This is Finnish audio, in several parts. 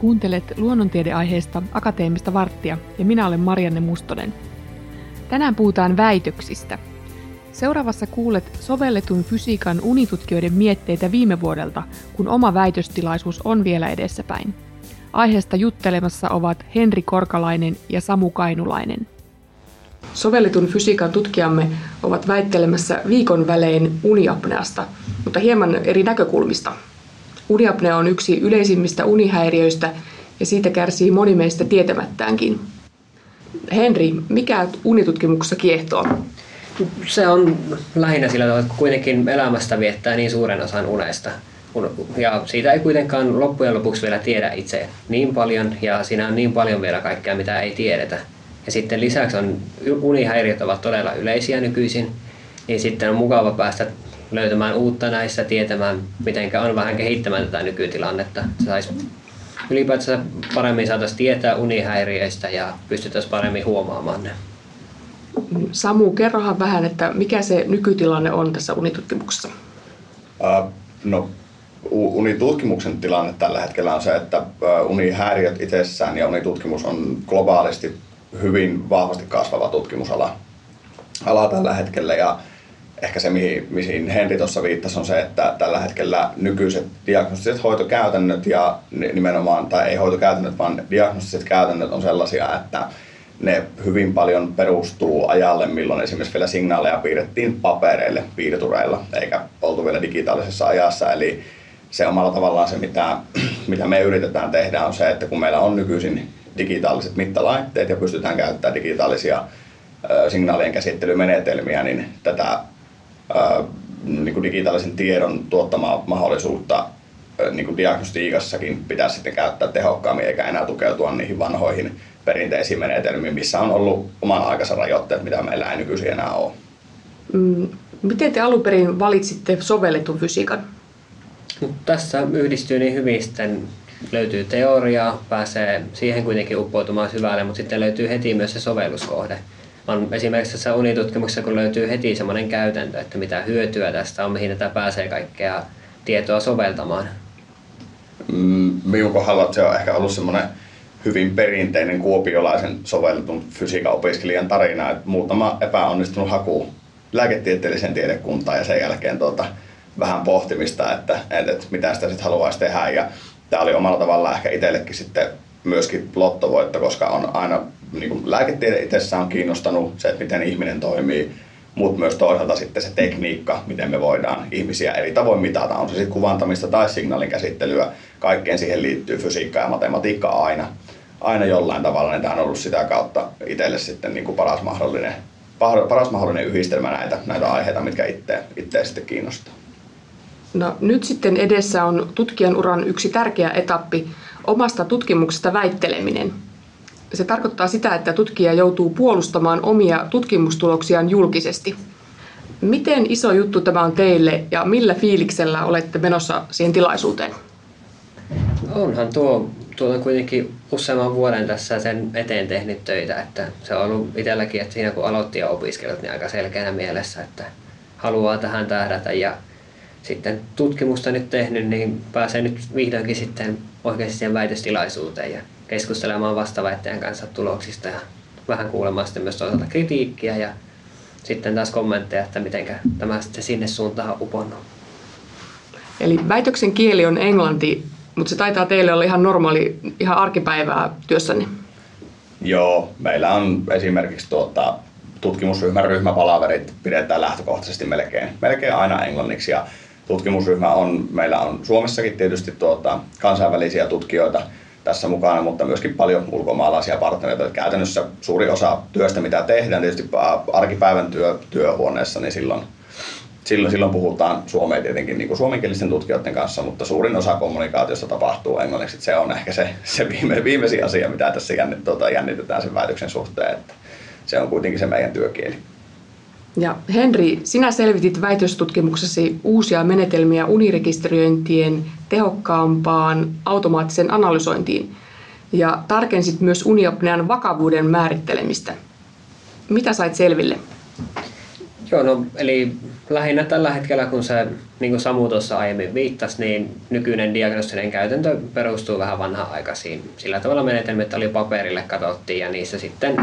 Kuuntelet luonnontiedeaiheesta Akateemista varttia ja minä olen Marianne Mustonen. Tänään puhutaan väitöksistä. Seuraavassa kuulet sovelletun fysiikan unitutkijoiden mietteitä viime vuodelta, kun oma väitöstilaisuus on vielä edessäpäin. Aiheesta juttelemassa ovat Henri Korkalainen ja Samu Kainulainen. Sovelletun fysiikan tutkijamme ovat väittelemässä viikon välein uniapneasta, mutta hieman eri näkökulmista. Uniapnea on yksi yleisimmistä unihäiriöistä ja siitä kärsii moni meistä tietämättäänkin. Henri, mikä unitutkimuksessa kiehtoo? Se on lähinnä sillä tavalla, että kuitenkin elämästä viettää niin suuren osan unesta. Ja siitä ei kuitenkaan loppujen lopuksi vielä tiedä itse niin paljon ja siinä on niin paljon vielä kaikkea, mitä ei tiedetä. Ja sitten lisäksi on, unihäiriöt ovat todella yleisiä nykyisin, niin sitten on mukava päästä löytämään uutta näissä, tietämään, miten on vähän kehittämään tätä nykytilannetta. Se saisi ylipäätänsä paremmin saataisiin tietää unihäiriöistä ja pystyttäisiin paremmin huomaamaan ne. Samu, kerrohan vähän, että mikä se nykytilanne on tässä unitutkimuksessa? Uh, no, unitutkimuksen tilanne tällä hetkellä on se, että unihäiriöt itsessään ja unitutkimus on globaalisti hyvin vahvasti kasvava tutkimusala ala tällä hetkellä. Ja ehkä se, mihin, mihin Henri tuossa viittasi, on se, että tällä hetkellä nykyiset diagnostiset hoitokäytännöt ja nimenomaan, tai ei hoitokäytännöt, vaan diagnostiset käytännöt on sellaisia, että ne hyvin paljon perustuu ajalle, milloin esimerkiksi vielä signaaleja piirrettiin papereille piirtureilla, eikä oltu vielä digitaalisessa ajassa. Eli se omalla tavallaan se, mitä, mitä me yritetään tehdä, on se, että kun meillä on nykyisin digitaaliset mittalaitteet ja pystytään käyttämään digitaalisia signaalien käsittelymenetelmiä, niin tätä niin kuin digitaalisen tiedon tuottamaa mahdollisuutta niin kuin diagnostiikassakin pitäisi sitten käyttää tehokkaammin eikä enää tukeutua niihin vanhoihin perinteisiin menetelmiin, missä on ollut oman aikansa rajoitteet, mitä meillä ei nykyisin enää ole. Mm, miten te alun perin valitsitte sovelletun fysiikan? No, tässä yhdistyy niin hyvin sitten löytyy teoriaa, pääsee siihen kuitenkin uppoutumaan syvälle, mutta sitten löytyy heti myös se sovelluskohde on esimerkiksi tässä unitutkimuksessa, kun löytyy heti semmoinen käytäntö, että mitä hyötyä tästä on, mihin tätä pääsee kaikkea tietoa soveltamaan. Mm, minun kohdalla se on ehkä ollut semmoinen hyvin perinteinen kuopiolaisen sovelletun fysiikan opiskelijan tarina, että muutama epäonnistunut haku lääketieteelliseen tiedekuntaan ja sen jälkeen tuota, vähän pohtimista, että, että, että mitä sitä sitten haluaisi tehdä. Ja tämä oli omalla tavallaan ehkä itsellekin sitten myöskin lottovoitto, koska on aina niin kuin lääketiede itsessään on kiinnostanut se, että miten ihminen toimii, mutta myös toisaalta sitten se tekniikka, miten me voidaan ihmisiä eri tavoin mitata, on se sitten kuvantamista tai signaalin käsittelyä. Kaikkeen siihen liittyy fysiikka ja matematiikka aina, aina jollain tavalla, niin tämä on ollut sitä kautta itselle sitten niin kuin paras, mahdollinen, paras mahdollinen yhdistelmä näitä, näitä aiheita, mitkä itse, itse sitten kiinnostaa. No, nyt sitten edessä on tutkijan uran yksi tärkeä etappi, omasta tutkimuksesta väitteleminen. Se tarkoittaa sitä, että tutkija joutuu puolustamaan omia tutkimustuloksiaan julkisesti. Miten iso juttu tämä on teille ja millä fiiliksellä olette menossa siihen tilaisuuteen? Onhan tuo, tuo on kuitenkin useamman vuoden tässä sen eteen tehnyt töitä. Että se on ollut itselläkin, että siinä kun aloitti ja opiskelut, niin aika selkeänä mielessä, että haluaa tähän tähdätä ja sitten tutkimusta nyt tehnyt, niin pääsee nyt vihdoinkin sitten oikeasti siihen väitöstilaisuuteen ja keskustelemaan vastaväittäjän kanssa tuloksista ja vähän kuulemaan sitten myös toisaalta kritiikkiä ja sitten taas kommentteja, että miten tämä sitten sinne suuntaan uponnut. Eli väitöksen kieli on englanti, mutta se taitaa teille olla ihan normaali, ihan arkipäivää työssänne. Joo, meillä on esimerkiksi tuota, tutkimusryhmän ryhmäpalaverit pidetään lähtökohtaisesti melkein, melkein aina englanniksi ja tutkimusryhmä on, meillä on Suomessakin tietysti tuota, kansainvälisiä tutkijoita tässä mukana, mutta myöskin paljon ulkomaalaisia partnereita. Käytännössä suuri osa työstä, mitä tehdään tietysti arkipäivän työ, työhuoneessa, niin silloin, silloin, silloin puhutaan suomea tietenkin niin kuin suomenkielisten tutkijoiden kanssa, mutta suurin osa kommunikaatiosta tapahtuu englanniksi. Se on ehkä se, se viime, viimeisin asia, mitä tässä tuota, jännitetään sen väitöksen suhteen, että se on kuitenkin se meidän työkieli. Ja Henri, sinä selvitit väitöstutkimuksesi uusia menetelmiä unirekisteröintien tehokkaampaan automaattiseen analysointiin ja tarkensit myös uniapnean vakavuuden määrittelemistä. Mitä sait selville? Joo, no eli lähinnä tällä hetkellä, kun se, niin kuin Samu tuossa aiemmin viittasi, niin nykyinen diagnostinen käytäntö perustuu vähän vanha-aikaisiin. Sillä tavalla menetelmät oli paperille katsottiin ja niissä sitten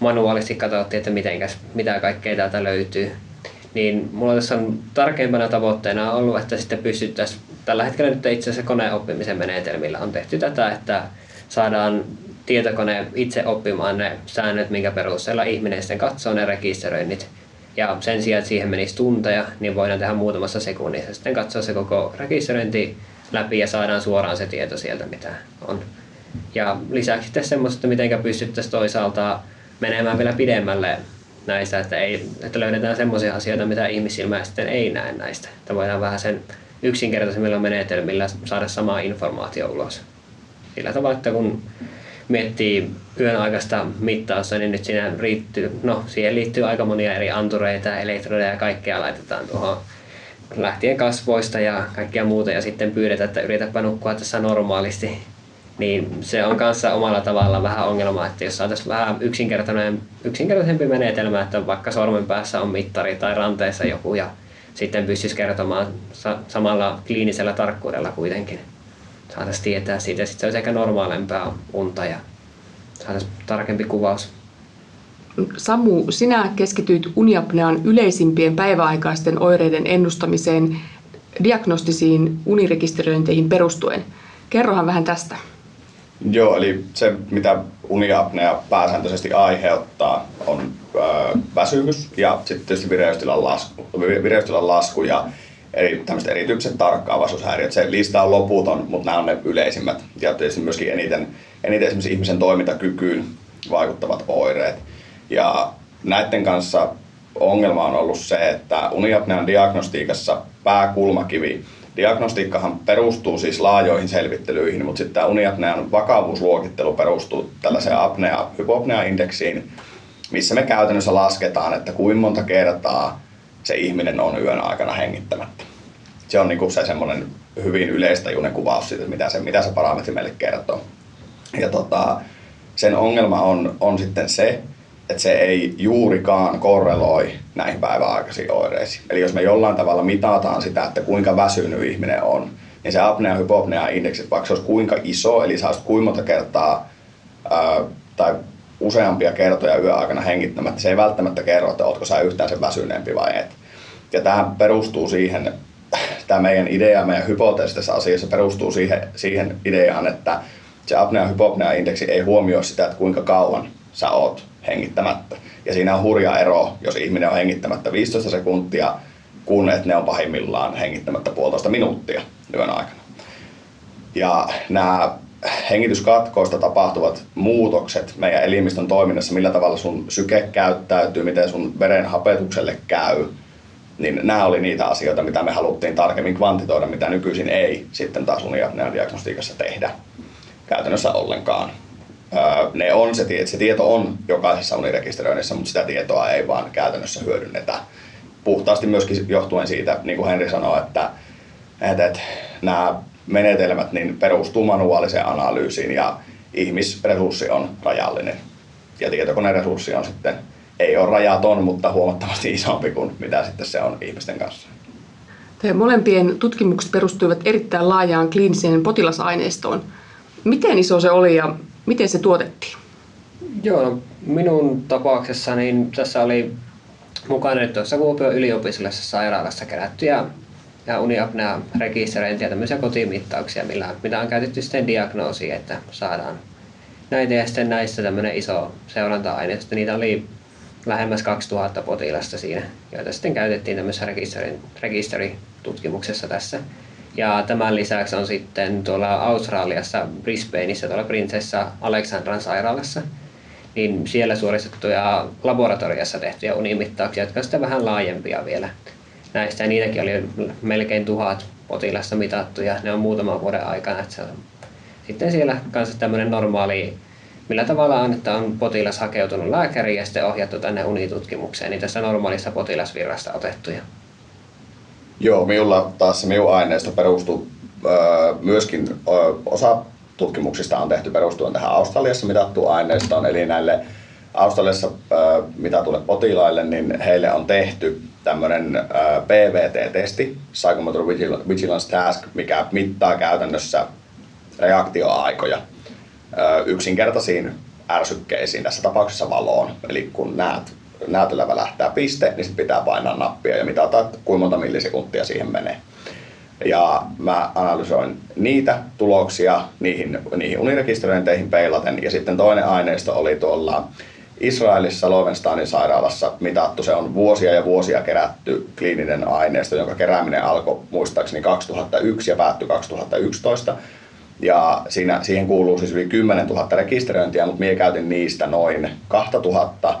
manuaalisesti katsottiin, että mitenkäs, mitä kaikkea täältä löytyy. Niin mulla tässä on tarkempana tavoitteena ollut, että sitten pystyttäisiin, tällä hetkellä nyt itse asiassa koneoppimisen menetelmillä on tehty tätä, että saadaan tietokone itse oppimaan ne säännöt, minkä perusteella ihminen sitten katsoo ne rekisteröinnit. Ja sen sijaan, että siihen menisi tunteja, niin voidaan tehdä muutamassa sekunnissa. Sitten katsoa se koko rekisteröinti läpi ja saadaan suoraan se tieto sieltä, mitä on. Ja lisäksi sitten semmoista, että miten pystyttäisiin toisaalta menemään vielä pidemmälle näistä, että, ei, että löydetään semmoisia asioita, mitä ihmissilmä sitten ei näe näistä. Että voidaan vähän sen yksinkertaisemmilla menetelmillä saada samaa informaatio ulos. Sillä tavalla, että kun miettii yön aikaista mittausta, niin nyt siinä riittyy, no siihen liittyy aika monia eri antureita, elektrodeja ja kaikkea laitetaan tuohon lähtien kasvoista ja kaikkia muuta ja sitten pyydetään, että yritäpä nukkua tässä normaalisti. Niin se on kanssa omalla tavalla vähän ongelma, että jos saataisiin vähän yksinkertainen, yksinkertaisempi menetelmä, että vaikka sormen päässä on mittari tai ranteessa joku ja sitten pystyisi kertomaan samalla kliinisellä tarkkuudella kuitenkin saataisiin tietää siitä. Sitten se olisi ehkä normaalempaa unta ja saataisiin tarkempi kuvaus. Samu, sinä keskityit uniapnean yleisimpien päiväaikaisten oireiden ennustamiseen diagnostisiin unirekisteröinteihin perustuen. Kerrohan vähän tästä. Joo, eli se mitä uniapnea pääsääntöisesti aiheuttaa on ö, väsymys ja sitten tietysti vireystilan lasku, vireystilan lasku ja eri, tämmöiset erityiset tarkkaavaisuushäiriöt. Se lista on loputon, mutta nämä on ne yleisimmät ja tietysti myöskin eniten, eniten esimerkiksi ihmisen toimintakykyyn vaikuttavat oireet. Ja näiden kanssa ongelma on ollut se, että uniapnean diagnostiikassa pääkulmakivi Diagnostiikkahan perustuu siis laajoihin selvittelyihin, mutta sitten tämä uniapnean vakavuusluokittelu perustuu tällaiseen apnea-hypopnea-indeksiin, missä me käytännössä lasketaan, että kuinka monta kertaa se ihminen on yön aikana hengittämättä. Se on niinku se semmoinen hyvin yleistajuinen kuvaus siitä, mitä se, mitä se parametri meille kertoo. Ja tota, sen ongelma on, on sitten se, että se ei juurikaan korreloi näihin päiväaikaisiin oireisiin. Eli jos me jollain tavalla mitataan sitä, että kuinka väsynyt ihminen on, niin se apnea hypopnea indeksit, vaikka se olisi kuinka iso, eli sä kuinka monta kertaa ää, tai useampia kertoja yöaikana hengittämättä, se ei välttämättä kerro, että oletko sä yhtään sen väsyneempi vai et. Ja tämä perustuu siihen, tämä meidän idea, meidän hypoteesi tässä asiassa perustuu siihen, siihen ideaan, että se apnea hypopnea indeksi ei huomioi sitä, että kuinka kauan sä oot hengittämättä. Ja siinä on hurja ero, jos ihminen on hengittämättä 15 sekuntia, kun että ne on pahimmillaan hengittämättä puolitoista minuuttia yön aikana. Ja nämä hengityskatkoista tapahtuvat muutokset meidän elimistön toiminnassa, millä tavalla sun syke käyttäytyy, miten sun veren hapetukselle käy, niin nämä oli niitä asioita, mitä me haluttiin tarkemmin kvantitoida, mitä nykyisin ei sitten taas uniapnea-diagnostiikassa tehdä käytännössä ollenkaan. Ne on, se, se tieto on jokaisessa unirekisteröinnissä, mutta sitä tietoa ei vaan käytännössä hyödynnetä. Puhtaasti myöskin johtuen siitä, niin kuin Henri sanoi, että, että, että nämä menetelmät niin perustuu manuaaliseen analyysiin ja ihmisresurssi on rajallinen. Ja tietokoneresurssi on sitten, ei ole rajaton, mutta huomattavasti isompi kuin mitä sitten se on ihmisten kanssa. Te molempien tutkimukset perustuivat erittäin laajaan kliiniseen potilasaineistoon. Miten iso se oli ja miten se tuotettiin? Joo, no, minun tapauksessa niin tässä oli mukana tuossa Kuopion yliopistollisessa sairaalassa kerättyjä ja uniapnea rekisteröintiä, tämmöisiä kotimittauksia, millä, mitä on käytetty sitten diagnoosiin, että saadaan näitä ja sitten näissä tämmöinen iso seuranta-aineisto. Niitä oli lähemmäs 2000 potilasta siinä, joita sitten käytettiin tämmöisessä rekisterin, rekisteritutkimuksessa tässä. Ja tämän lisäksi on sitten tuolla Australiassa, Brisbaneissa, tuolla prinsessa Alexandran sairaalassa, niin siellä suoritettuja laboratoriassa tehtyjä unimittauksia, jotka ovat vähän laajempia vielä näistä. Ja niitäkin oli melkein tuhat potilasta mitattu ja ne on muutaman vuoden aikana. Että se on sitten siellä kanssa tämmöinen normaali, millä tavalla on, että on potilas hakeutunut lääkäriin ja sitten ohjattu tänne unitutkimukseen, niin tässä normaalista potilasvirrasta otettuja. Joo, minulla taas se minun aineisto perustuu myöskin osa tutkimuksista on tehty perustuen tähän Australiassa mitattuun aineistoon, eli näille Australiassa, mitä tulee potilaille, niin heille on tehty tämmöinen PVT-testi, Psychomotor Vigilance Task, mikä mittaa käytännössä reaktioaikoja yksinkertaisiin ärsykkeisiin, tässä tapauksessa valoon. Eli kun näet, näytöllä välähtää piste, niin sitten pitää painaa nappia ja mitata, kuinka monta millisekuntia siihen menee. Ja mä analysoin niitä tuloksia niihin, niihin unirekisteröinteihin peilaten. Ja sitten toinen aineisto oli tuolla Israelissa Lovensteinin sairaalassa mitattu. Se on vuosia ja vuosia kerätty kliininen aineisto, jonka kerääminen alkoi muistaakseni 2001 ja päättyi 2011. Ja siinä, siihen kuuluu siis yli 10 000 rekisteröintiä, mutta minä käytin niistä noin 2000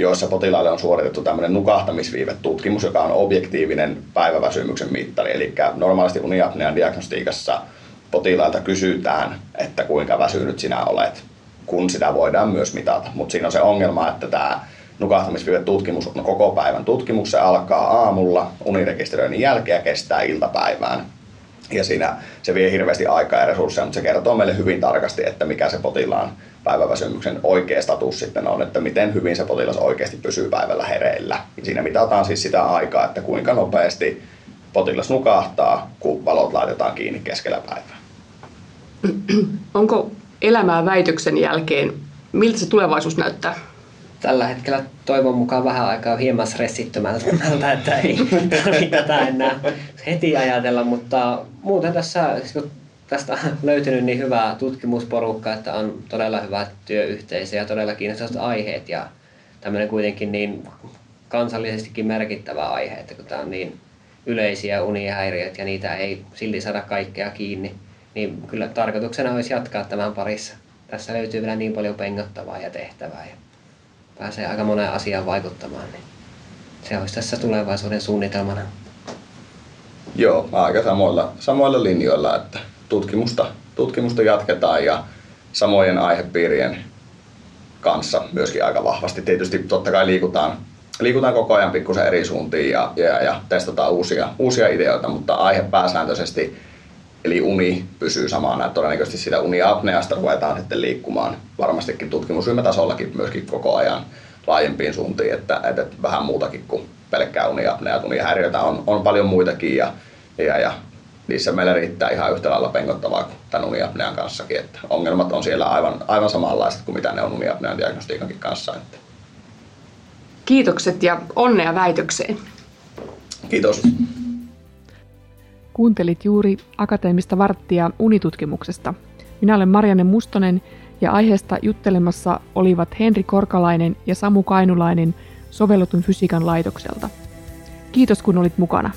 joissa potilaille on suoritettu tämmöinen nukahtamisviivetutkimus, joka on objektiivinen päiväväsymyksen mittari. Eli normaalisti uniapnean diagnostiikassa potilailta kysytään, että kuinka väsynyt sinä olet, kun sitä voidaan myös mitata. Mutta siinä on se ongelma, että tämä nukahtamisviivetutkimus on koko päivän tutkimus. Se alkaa aamulla unirekisteröinnin jälkeen ja kestää iltapäivään. Ja siinä se vie hirveästi aikaa ja resursseja, mutta se kertoo meille hyvin tarkasti, että mikä se potilaan päiväväsymyksen oikea status sitten on, että miten hyvin se potilas oikeasti pysyy päivällä hereillä. Siinä mitataan siis sitä aikaa, että kuinka nopeasti potilas nukahtaa, kun valot laitetaan kiinni keskellä päivää. Onko elämää väitöksen jälkeen? Miltä se tulevaisuus näyttää? Tällä hetkellä toivon mukaan vähän aikaa hieman stressittömältä, että ei tarvitse tätä enää heti ajatella, mutta muuten tässä tästä on löytynyt niin hyvää tutkimusporukkaa, että on todella hyvä työyhteisö ja todella kiinnostavat aiheet ja tämmöinen kuitenkin niin kansallisestikin merkittävä aihe, että kun tämä on niin yleisiä unihäiriöt ja niitä ei silti saada kaikkea kiinni, niin kyllä tarkoituksena olisi jatkaa tämän parissa. Tässä löytyy vielä niin paljon pengottavaa ja tehtävää ja pääsee aika moneen asiaan vaikuttamaan, niin se olisi tässä tulevaisuuden suunnitelmana. Joo, aika samoilla, samoilla linjoilla, että tutkimusta, tutkimusta jatketaan ja samojen aihepiirien kanssa myöskin aika vahvasti. Tietysti totta kai liikutaan, liikutaan koko ajan pikkusen eri suuntiin ja, ja, ja testataan uusia, uusia ideoita, mutta aihe pääsääntöisesti eli uni pysyy samana. Että todennäköisesti sitä uniapneasta ruvetaan sitten liikkumaan varmastikin tutkimusryhmätasollakin myöskin koko ajan laajempiin suuntiin, että, että vähän muutakin kuin pelkkää uniapnea. Unihäiriöitä on, on paljon muitakin ja, ja, ja niissä meillä riittää ihan yhtä lailla pengottavaa kuin tämän uniapnean kanssakin. Että ongelmat on siellä aivan, aivan samanlaiset kuin mitä ne on uniapnean diagnostiikankin kanssa. Että. Kiitokset ja onnea väitökseen. Kiitos. Kuuntelit juuri akateemista varttia unitutkimuksesta. Minä olen Marianne Mustonen ja aiheesta juttelemassa olivat Henri Korkalainen ja Samu Kainulainen sovellutun fysiikan laitokselta. Kiitos kun olit mukana.